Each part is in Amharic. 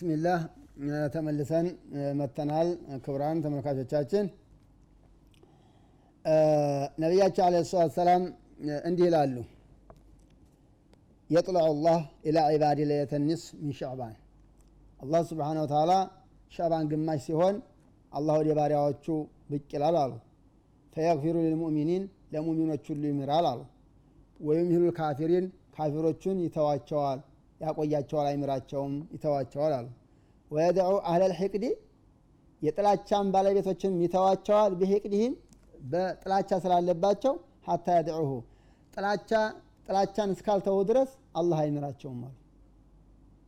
ቢስሚላህ ተመልሰን መተናል። ክቡራን ተመልካቾቻችን ነቢያቸው አለ ሰላት ሰላም እንዲህ ይላሉ። የጥለዑ ላህ ኢላ ዒባዲ ለየተ ኒስ ሚን ሸዕባን። አላህ ስብሓነሁ ወተዓላ ሸዕባን ግማሽ ሲሆን አላህ ወደ ባሪያዎቹ ብቅ ይላል አሉ። ፈየግፊሩ ልልሙእሚኒን ለሙሚኖች ሁሉ ይምራል አሉ። ወዩምሂሉ ልካፊሪን ካፊሮቹን ይተዋቸዋል ያቆያቸዋል አይምራቸውም ይተዋቸዋል አሉ። ወየድዑ አህለል ሕቅዲ የጥላቻን ባለቤቶችን ይተዋቸዋል። ቢሕቅዲህም በጥላቻ ስላለባቸው ሀታ ያድዑሁ። ጥላቻ ጥላቻን እስካልተው ድረስ አላህ አይምራቸውም አሉ።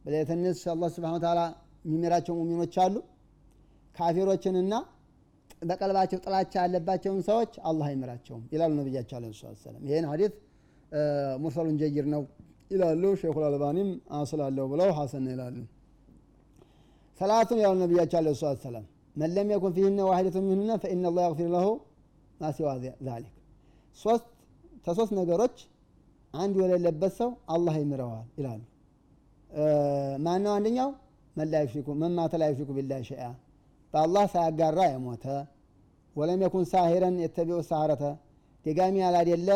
በሌተንስ አላህ ስብሓን ተዓላ የሚምራቸው ሙሚኖች አሉ። ካፊሮችንና በቀልባቸው ጥላቻ ያለባቸውን ሰዎች አላህ አይምራቸውም ይላሉ ነቢያቸው አለ ሰላም ይህን ሀዲት ሙርሰሉን ጀይር ነው ይላሉ። ሼኹ አልባኒም አስላለሁ ብለው ሐሰን ይላሉ። ሰላቱን ያሉ ነቢያቸው አለ ሰላም መን ለም የኩን ፊህነ ዋሂደቱ ሚንሁነ ፈኢነ ላህ የግፊር ለሁ ማሲዋ ዛሊክ ሶስት ከሶስት ነገሮች አንድ የሌለበት ሰው አላህ ይምረዋል ይላሉ። ማነው አንደኛው? መን ማተ ላ ዩሽሪኩ ሸይአ በአላህ ሳያጋራ የሞተ። ወለም የኩን ሳሂረን የተቢዑ ሳህረተ ደጋሚ ያላደለ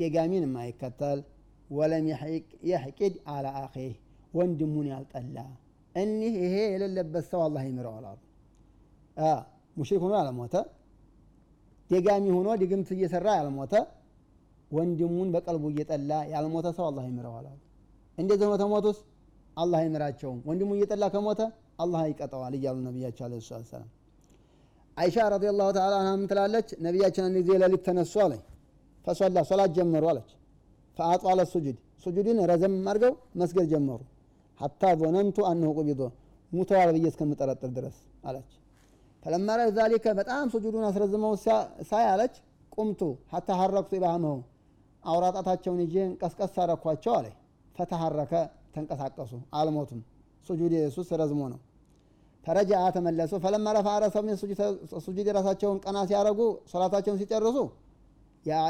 ደጋሚን የማይከተል ወለም የሕቂድ አላ አኺህ ወንድሙን ያልጠላ። እኒህ ይሄ የሌለበት ሰው አላህ ይምረዋል አሉ ሙሽሪክ ሆኖ ያልሞተ ደጋሚ ሆኖ ድግምት እየሰራ ያልሞተ ወንድሙን በቀልቡ እየጠላ ያልሞተ ሰው አላህ ይምረዋል አሉ እንደዚህ ሆኖ ተሞቱስ? አላህ አይምራቸውም። ወንድሙን እየጠላ ከሞተ አላህ ይቀጠዋል እያሉ ነቢያቸው አለ ሰላም አይሻ ረዲ ላሁ ተላ ትላለች ነቢያችን አንድ ጊዜ ሌሊት ተነሱ አለኝ። ፈሶላ ሶላት ጀመሩ አለች ፈአጧለ ሱጁድ ሱጁድን ረዘም አድርገው መስገድ ጀመሩ ሐታ ዞነንቱ አነሁ ቁቢዶ ሙተዋል ብዬ እስከምጠረጥር ድረስ አለች ፈለማ ረአይቱ ዛሊከ በጣም ሱጁዱን አስረዝመው ሳይ አለች ቁምቱ ሐታ ሐረክቱ ኢብሃመሁ አውራጣታቸውን ይዤ ቀስቀስ አረኳቸው አለ ፈተሐረከ ተንቀሳቀሱ አልሞቱም ሱጁድ የሱስ ረዝሞ ነው ፈረጃአ ተመለሱ ፈለማ ረፋ ረሰው ሱጁድ የራሳቸውን ቀና ሲያረጉ ሶላታቸውን ሲጨርሱ ያ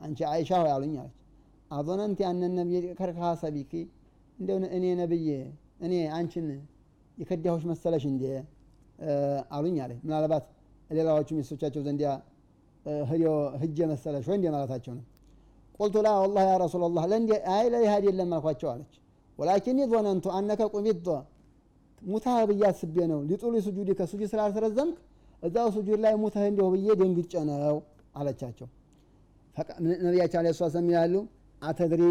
አንቺ አይሻ ሆይ አሉኝ አለች አዞነንቲ ያነ ነቢይ ከርካሃ ሰቢኪ እንደው እኔ ነብይ እኔ አንቺን የከዳሁሽ መሰለሽ እንዴ? አሉኝ አለ ምናልባት ሌላዎቹ ሚስቶቻቸው ዘንዲያ ህጀ መሰለሽ ወይ እንዴ ማለታቸው ነው። ቁልቱ ላ ወላሂ ያ ረሱላላህ ለእንዲ አይ ለይህ አልኳቸው አለች። ወላኪኒ ዞነንቱ አነከ ቁሚት ሙታህ ብዬ አስቤ ነው። ሊጡሉ ሱጁድ ከሱጁድ ስላልተረዘምክ እዛው ሱጁድ ላይ ሙተህ እንዲሁ ብዬ ደንግጬ ነው አለቻቸው። ነቢያቸው አለ ሷ ሰሚ ያሉ አተድሪ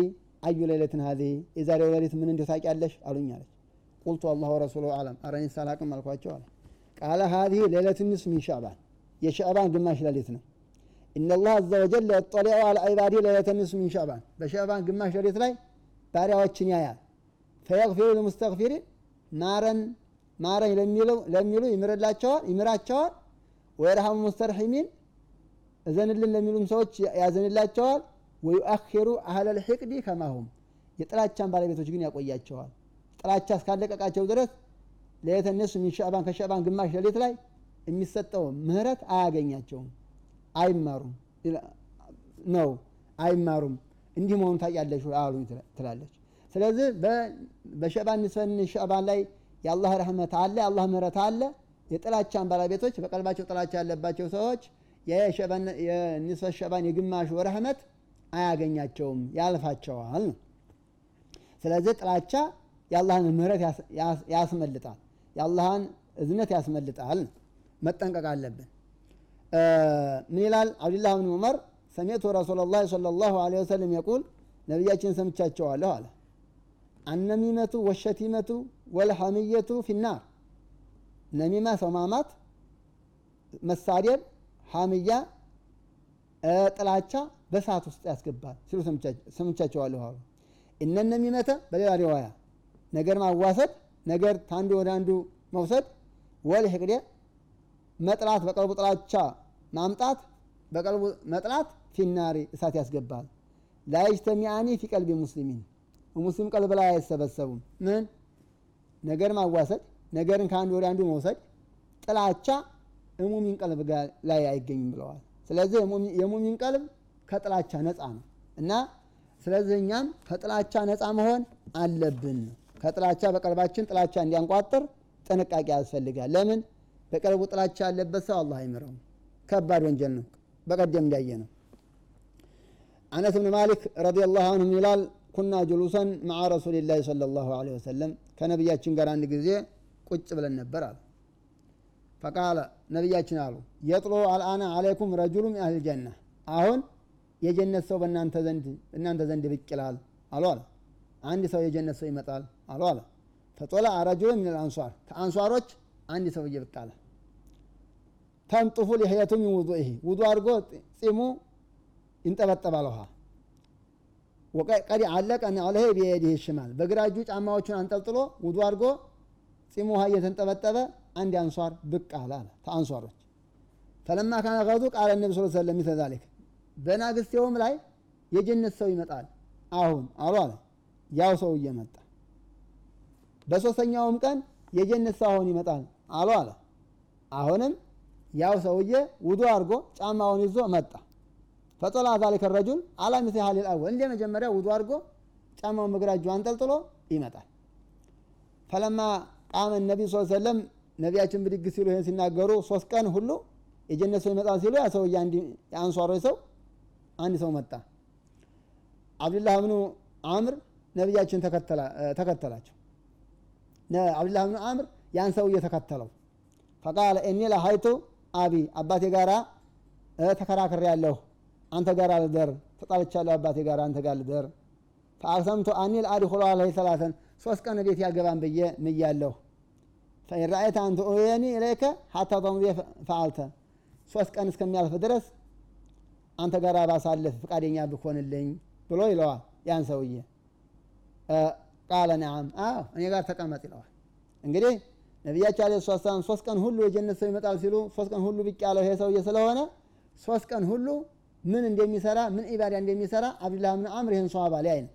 አዩ ሌለትን ሀዚ የዛሬው ሌሊት ምን እንዲሁ ታውቂያለሽ? አሉኝ አለች። ቁልቱ አላህ ወረሱሉ አለም። አረኒ ሳላቅም አልኳቸው አለ። قال هذه ليلة النصف من شعبان። የሻዕባን ግማሽ ሌሊት ነው። إن الله عز وجل يطلع على عباده ليلة النصف من شعبان። በሻዕባን ግማሽ ሌሊት ላይ ባሪያዎችን ያያል። فيغفر للمستغفرين ማረን ማረኝ ለሚሉ ይምርላቸዋል ይምራቸዋል። ويرحم المسترحمين እዘንልን ለሚሉም ሰዎች ያዘንላቸዋል ويؤخر أهل الحقد كما هم። የጥላቻን ባለቤቶች ግን ያቆያቸዋል። ጥላቻ እስካለቀቃቸው ድረስ ሌሊተ ኒስፍ ሚን ሻዕባን ከሻዕባን ግማሽ ሌሊት ላይ የሚሰጠው ምህረት አያገኛቸውም። አይማሩም። ነው። አይማሩም። እንዲህ መሆኑ ታውቂያለሽ አሉኝ ትላለች። ስለዚህ በሸዕባን ኒስፈን ሸዕባን ላይ የአላህ ረህመት አለ የአላህ ምህረት አለ። የጥላቻን ባለቤቶች በቀልባቸው ጥላቻ ያለባቸው ሰዎች የኒስፈ ሸዕባን የግማሹ ረህመት አያገኛቸውም ያልፋቸዋል። ነው ስለዚህ ጥላቻ የአላህን ምህረት ያስመልጣል። የአላህን እዝነት ያስመልጣል። መጠንቀቅ አለብን። ምን ይላል? አብዱላህ ብን ዑመር ሰሚዕቱ ረሱላ ላ ለ ላሁ ለ ወሰለም የቁል ነቢያችን ሰምቻቸዋለሁ አለ። አነሚመቱ ወሸቲመቱ ወልሐምየቱ ፊናር። ነሚማ ሰማማት መሳደብ ሐምያ ጥላቻ በሰዓት ውስጥ ያስገባል ሲሉ ሰምቻቸዋለሁ አሉ። እነ ነሚመተ በሌላ ሪዋያ ነገር ማዋሰድ ነገር ታንዱ ወደ አንዱ መውሰድ ወል ሕቅዴ መጥላት በቀልቡ ጥላቻ ማምጣት በቀልቡ መጥላት ፊናሪ እሳት ያስገባል። ላይጅተሚአኒ ፊ ቀልቢ ሙስሊሚን ሙስሊም ቀልብ ላይ አይሰበሰቡም። ምን? ነገር ማዋሰድ ነገርን ከአንዱ ወደ አንዱ መውሰድ ጥላቻ የሙሚን ቀልብ ላይ አይገኝም ብለዋል ስለዚህ የሙሚን ቀልብ ከጥላቻ ነፃ ነው እና ስለዚህ እኛም ከጥላቻ ነፃ መሆን አለብን ከጥላቻ በቀልባችን ጥላቻ እንዲያንቋጥር ጥንቃቄ ያስፈልጋል። ለምን በቀልቡ ጥላቻ ያለበት ሰው አላህ አይምረውም። ከባድ ወንጀል ነው። በቀደም እንዳየ ነው። አነስ ብን ማሊክ ረዲየላሁ አንሁ ይላል ኩና ጁሉሰን መዓ ረሱሊላህ ሰለላሁ ዐለይሂ ወሰለም ከነቢያችን ጋር አንድ ጊዜ ቁጭ ብለን ነበር አሉ። ፈቃለ ነቢያችን አሉ የጥሎ አልአና አለይኩም ረጁሉ ሚን አህል ጀና አሁን የጀነት ሰው በእናንተ ዘንድ እናንተ ዘንድ ብቅ ይላል አሉ አለ። አንድ ሰው የጀነት ሰው ይመጣል አሉ አለ። ፈጦላ ረጁሉ ሚን አንሷር ከአንሷሮች አንድ ሰውዬ ብቅ አለ። ተንጡፉ ሊሕየቱ ሚን ውዱኢሂ ውዱ አድርጎ ጺሙ ይንጠበጠባል ውሃ ቀድ አለቀ ነዕለህ ቢየዲህ ሽማል በግራ እጁ ጫማዎቹን አንጠልጥሎ ውዱ አድርጎ ጺሙ ውሃ እየተንጠበጠበ አንድ አንሷር ብቅ አለ አለ ተአንሷሮች። ፈለማ ካነ ቃለ ነቢ ስ ሰለም ሚስለ በናግስቴውም ላይ የጀነት ሰው ይመጣል አሁን አሉ አለ። ያው ሰውዬ መጣ በሶስተኛውም ቀን የጀነት ሰው አሁን ይመጣል አሉ አለ። አሁንም ያው ሰውዬ ውዱ አድርጎ ጫማውን ይዞ መጣ። ፈጦላ ዛሊከ ረጁል አላ ሚስሊ ሀሊል አወል እንደ መጀመሪያ ውዱ አድርጎ ጫማውን በግራ አንጠልጥሎ ይመጣል። ፈለማ ቃመ ነቢ ስ ሰለም ነቢያችን ብድግ ሲሉ ይህን ሲናገሩ ሶስት ቀን ሁሉ የጀነት ሰው ይመጣል ሲሉ ያ ሰውዬ የአንሷሮች ሰው አንድ ሰው መጣ። አብዱላህ ብኑ አምር ነቢያችን ተከተላቸው። አብዱላህ ብኑ አምር ያን ሰውዬ ተከተለው። ፈቃለ እኒ ለሀይቱ አቢ አባቴ ጋራ ተከራክሬ ያለሁ አንተ ጋር ልደር ተጣልቻለሁ አባቴ ጋር አንተ ጋር ልደር ፈአቅሰምቱ አኒ ለአድኹሉ አለይሂ ሰላተን ሶስት ቀን ቤት ያገባን ብዬ ምያለሁ ፈኢን ረአይተ አን ትኡየኒ ኢለይከ ሐታ ተምዲ ፈአልተ ሶስት ቀን እስከሚያልፍ ድረስ አንተ ጋር ባሳልፍ ፍቃደኛ ብኮንልኝ ብሎ ይለዋል ያን ሰውዬ። ቃለ ነዓም። አዎ እኔ ጋር ተቀመጥ ይለዋል። እንግዲህ ነቢያቸው አለ ሰላም ሶስት ቀን ሁሉ የጀነት ሰው ይመጣል ሲሉ ሶስት ቀን ሁሉ ብቅ ያለው ይሄ ሰውዬ ስለሆነ ሶስት ቀን ሁሉ ምን እንደሚሰራ ምን ኢባዳ እንደሚሰራ አብዱላህ ብን አምር ይህን ሰዋባ ሊያይ ነው።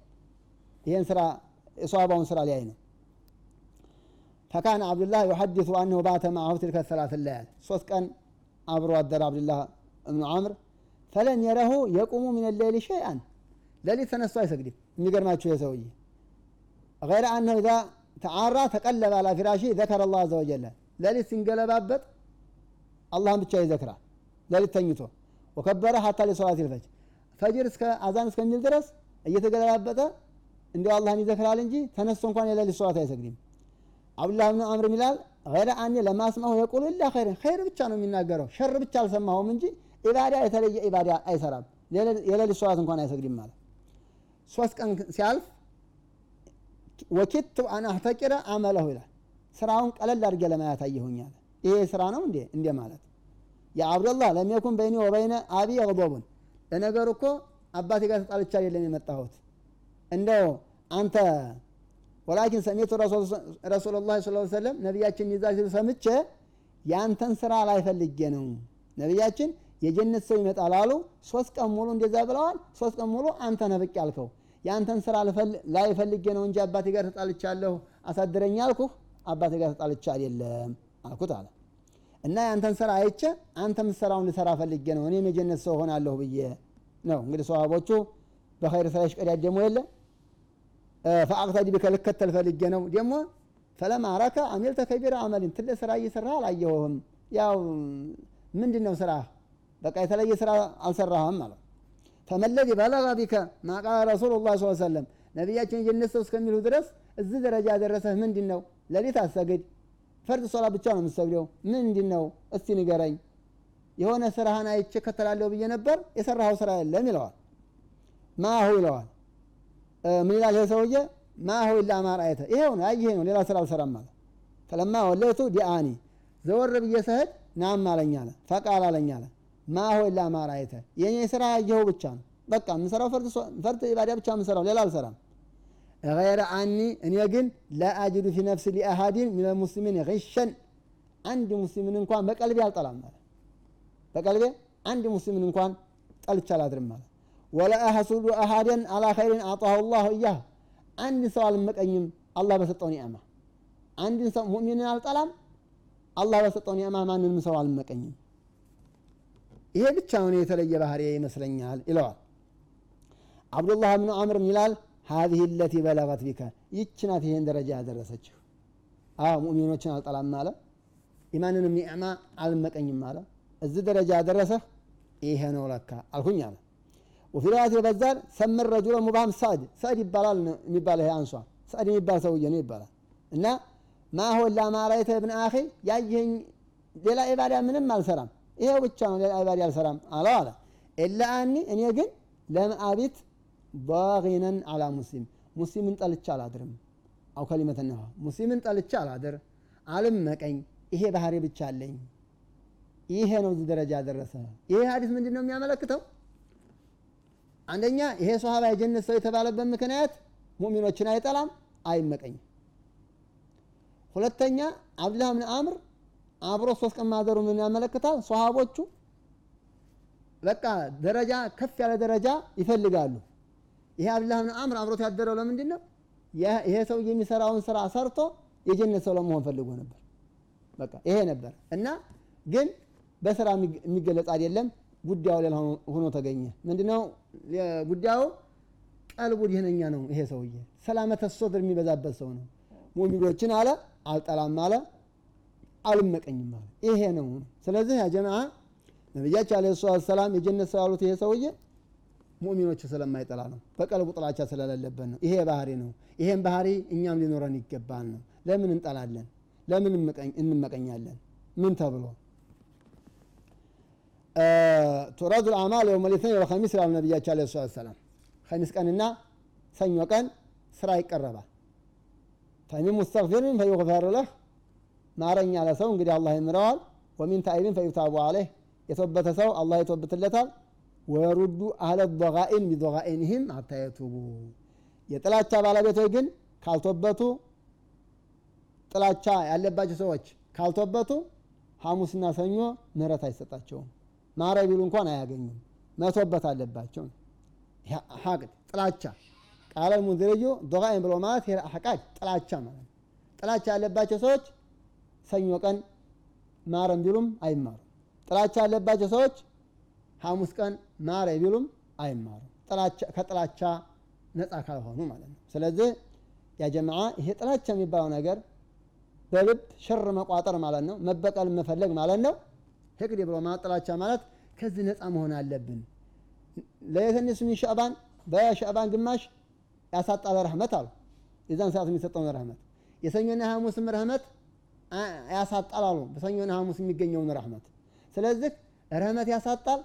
ይህን ስራ የሰዋባውን ስራ ሊያይ ነው ፈካነ አብዱላህ ዩሐዲሱ አነሁ ባተ ማአሁ ትልከ ሰላት ለያል ሶስት ቀን አብሮ አደረ አብዱላህ እብኑ አምር ፈለን የረሁ የቁሙ ምን ሌሊ ሸይአን። ሌሊት ተነስቶ አይሰግድም። የሚገርማቸው የሰውዬ ገይረ አነሁ ኢዛ ተዓራ ተቀለበ አላ ፊራሺ ዘከረ አላህ አዘ ወጀለ። ሌሊት ሲንገለባበጥ አላህን ብቻ ይዘክራል። ሌሊት ተኝቶ ወከበረ ሀታ ሊሰላት ይልፈጅ ፈጅር እስከ አዛን እስከሚል ድረስ እየተገለባበጠ እንዲ አላህን ይዘክራል እንጂ ተነስቶ እንኳን የሌሊት ሰላት አይሰግድም አብዱላህ ብን አምር ይላል غير أني لم أسمعه يقول إلا خير ኸይር ብቻ ነው የሚናገረው ሸር ብቻ አልሰማሁም እንጂ ኢባዳ የተለየ ኢባዳ አይሰራም። የሌሊት ሰላት እንኳን አይሰግድም ማለት ሶስት ቀን ሲያልፍ وكدت أن أحتقر عمله ይላል። ስራውን ቀለል አድርጌ ለማየት አየሁኛል ይሄ ስራ ነው እንዴ? እንዴ ማለት يا عبد الله لم يكن بيني وبين أبي غضب። ለነገሩ እኮ አባቴ ጋር ተጣልቻ አይደለም የመጣሁት። እንደው አንተ ወላኪን ሰሚቱ ረሱሉላህ ስ ሰለም ነቢያችን ይዛ ሲሉ ሰምቼ የአንተን ስራ ላይ ፈልጌ ነው። ነቢያችን የጀነት ሰው ይመጣል አሉ። ሶስት ቀን ሙሉ እንደዛ ብለዋል። ሶስት ቀን ሙሉ አንተ ነህ ብቅ ያልከው። የአንተን ስራ ላይ ፈልጌ ነው እንጂ አባቴ ጋር ተጣልቻለሁ አሳድረኝ አልኩህ አባቴ ጋር ተጣልቻ አይደለም አልኩት አለ። እና የአንተን ስራ አይቼ አንተ ምሰራውን ልሰራ ፈልጌ ነው። እኔም የጀነት ሰው ሆናለሁ ብዬ ነው። እንግዲህ ሰዋቦቹ በኸይር ስራ ይሽቀዳደሙ የለ ፈአቅተዲ ልከተል ፈልጌ ነው። ደግሞ ፈለማ ረከ አሚልተ ከቢረ አመሊን ትልቅ ስራ እየሰራ አላየሁህም። ያው ምንድን ነው ስራ? በቃ የተለየ ስራ አልሰራህም ማለት ፈመለዚ በለጋ ቢከ ማቃለ ረሱሉ ስ ሰለም ነቢያችን የጀነት ሰው እስከሚሉ ድረስ እዚህ ደረጃ ያደረሰህ ምንድን ነው ሌሊት አሰግድ ፈርድ ሶላ ብቻ ነው የምትሰግደው። ምንድን ነው እስቲ ንገረኝ። የሆነ ስራህን አይቼ እከተላለሁ ብዬ ነበር የሰራኸው ስራ የለም ይለዋል። ማሁ ይለዋል ምን ይላል ይሄ ሰውዬ? ማሁ ኢላ ማርአየተ ይሄው ነው ያየሄ ነው ሌላ ስራ አልሰራም ማለት ፈለማ ወለቱ ዲአኒ ዘወር ብዬ ሰህድ ናም አለኝ አለ ፈቃል አለኝ አለ። ማሁ ኢላ ማርአየተ የኔ ስራ ያየኸው ብቻ ነው። በቃ የምሰራው ፈርድ ኢባዳ ብቻ የምሰራው ሌላ አልሰራም። ገይረ አኒ እኔ ግን ላአጅዱ ፊ ነፍሲ ሊአሃዲን ሚነ ሙስሊሚን ሸን አንድ ሙስሊምን እንኳን በቀልቤ አልጠላም ማለት በቀልቤ አንድ ሙስሊምን እንኳን ጠልቻ አላድርም ማለት ወላ አሐሱዱ አሃደን አላ ኸይርን አጣሁ ላሁ እያህ አንድ ሰው አልመቀኝም አላህ በሰጠው ኒዕማ። አንድን ሰው ሙእሚንን አልጠላም አላህ በሰጠው ኒዕማ ማንንም ሰው አልመቀኝም። ይሄ ብቻ ነው የተለየ ባህሪ ይመስለኛል ይለዋል። አብዱላህ ብኑ አምር ይላል? ሀዚህ ለቲ በለገት ቢከ። ይች ናት ይሄን ደረጃ ያደረሰችህ አዎ ሙእሚኖችን አልጠላም አለ ኢማንንም ኒዕማ አልመቀኝም አለ። እዚህ ደረጃ ያደረሰህ ይሄ ነው ለካ አልኩኝ አለ ወፊ ሪዋያት የበዛል ሰምር ረጁለ ሙባህም ሰዕድ ሰዕድ ይባላል የሚባል ይሄ አንሷ ሰዕድ የሚባል ሰውዬ ነው ይባላል እና ማሆላ ማራይተ ብን አኺ ያየኝ ሌላ ኢባዳ ምንም አልሰራም ይሄው ብቻ ነው ሌላ ኢባዳ አልሰራም አለው አለ ኢላ አኒ እኔ ግን ለምአቢት ባጊነን አላ ሙስሊም ሙስሊምን ጠልቻ አላድርም አው ከሊመተ ነዋ ሙስሊምን ጠልቻ አላድር አልመቀኝ ይሄ ባህሪ ብቻ አለኝ ይሄ ነው እዚህ ደረጃ ደረሰ ይሄ ሀዲስ ምንድን ነው የሚያመለክተው አንደኛ ይሄ ሶሃባ የጀነት ሰው የተባለበት ምክንያት ሙእሚኖችን አይጠላም አይመቀኝም። ሁለተኛ አብዱላህ ብን አምር አብሮ ሶስት ቀን ማደሩ ምን ያመለክታል። ሶሃቦቹ በቃ ደረጃ ከፍ ያለ ደረጃ ይፈልጋሉ። ይሄ አብዱላህ ብን አምር አብሮት ያደረው ለምንድን ነው ይሄ ሰው የሚሰራውን ስራ ሰርቶ የጀነት ሰው ለመሆን ፈልጎ ነበር። በቃ ይሄ ነበር። እና ግን በስራ የሚገለጽ አይደለም ጉዳዩ ሌላ ሆኖ ተገኘ። ምንድነው? ጉዳዩ ቀልቡ ደህነኛ ነው ይሄ ሰውዬ። ሰላመተ ሶድር የሚበዛበት ሰው ነው። ሙሚኖችን አለ አልጠላም አለ አልመቀኝም አለ። ይሄ ነው። ስለዚህ ያ ጀማዓ ነቢያችን አለ ሰላት ሰላም የጀነት ያሉት ይሄ ሰውዬ ሙእሚኖቹ ስለማይጠላ ነው። በቀልቡ ጥላቻ ስለሌለበት ነው። ይሄ ባህሪ ነው። ይሄን ባህሪ እኛም ሊኖረን ይገባል ነው። ለምን እንጠላለን? ለምን እንመቀኛለን? ምን ተብሎ ቱረዱ ልአማል የውመ ልኢትነይን ወልኸሚስ ይላሉ ነቢያቸው አለ ሰላት ሰላም ኸሚስ ቀንና ሰኞ ቀን ስራ ይቀረባል። ፈሚን ሙስተግፊርን ፈዩግፈሩ ለህ ማረኛ ያለ ሰው እንግዲህ አላህ ይምረዋል። ወሚን ታኢብን ፈዩታቡ አለህ የተወበተ ሰው አላህ ይተወብትለታል። ወሩዱ አህለ ضጋኢን ቢضጋኢንህም ሀታ የጥላቻ ባለቤቶች ግን ካልቶበቱ ጥላቻ ያለባቸው ሰዎች ካልቶበቱ ሐሙስና ሰኞ ምህረት አይሰጣቸውም። ማረ ቢሉ እንኳን አያገኙም። መቶበት አለባቸው። ሐቅድ ጥላቻ ቃለ ሙንዝርዩ ዶጋይን ብሎ ማለት ሐቃድ ጥላቻ ማለት ጥላቻ ያለባቸው ሰዎች ሰኞ ቀን ማረም ቢሉም አይማሩም። ጥላቻ ያለባቸው ሰዎች ሐሙስ ቀን ማረ ቢሉም አይማሩም። ከጥላቻ ነፃ ካልሆኑ ማለት ነው። ስለዚህ ያ ይሄ ጥላቻ የሚባለው ነገር በልብ ሽር መቋጠር ማለት ነው መበቀል መፈለግ ማለት ነው ህቅድ ብሎ ማለት ጥላቻ ማለት ከዚህ ነፃ መሆን አለብን። ለየተኒሱ ሚን ሻዕባን በሻዕባን ግማሽ ያሳጣለ ረህመት አሉ። የዛን ሰዓት የሚሰጠውን ረህመት የሰኞና ሐሙስም ረህመት ያሳጣል አሉ። በሰኞና ሐሙስ የሚገኘውን ረህመት ስለዚህ ረህመት ያሳጣል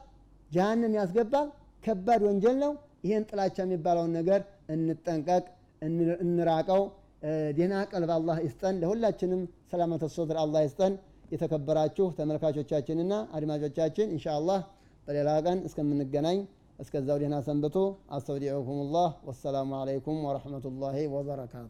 ጀሃንም ያስገባል ከባድ ወንጀል ነው። ይህን ጥላቻ የሚባለውን ነገር እንጠንቀቅ እንራቀው። ደህና ቀልብ አላህ ይስጠን። ለሁላችንም ሰላመተ ሶድር አላህ ይስጠን የተከበራችሁ ተመልካቾቻችንና አድማጮቻችን እንሻ በሌላ ቀን እስከምንገናኝ እስከዛው ደህና ሰንብቱ። አስተውዲዑኩም ላህ ወሰላሙ አለይኩም ወረሕመቱላሂ ወበረካቱ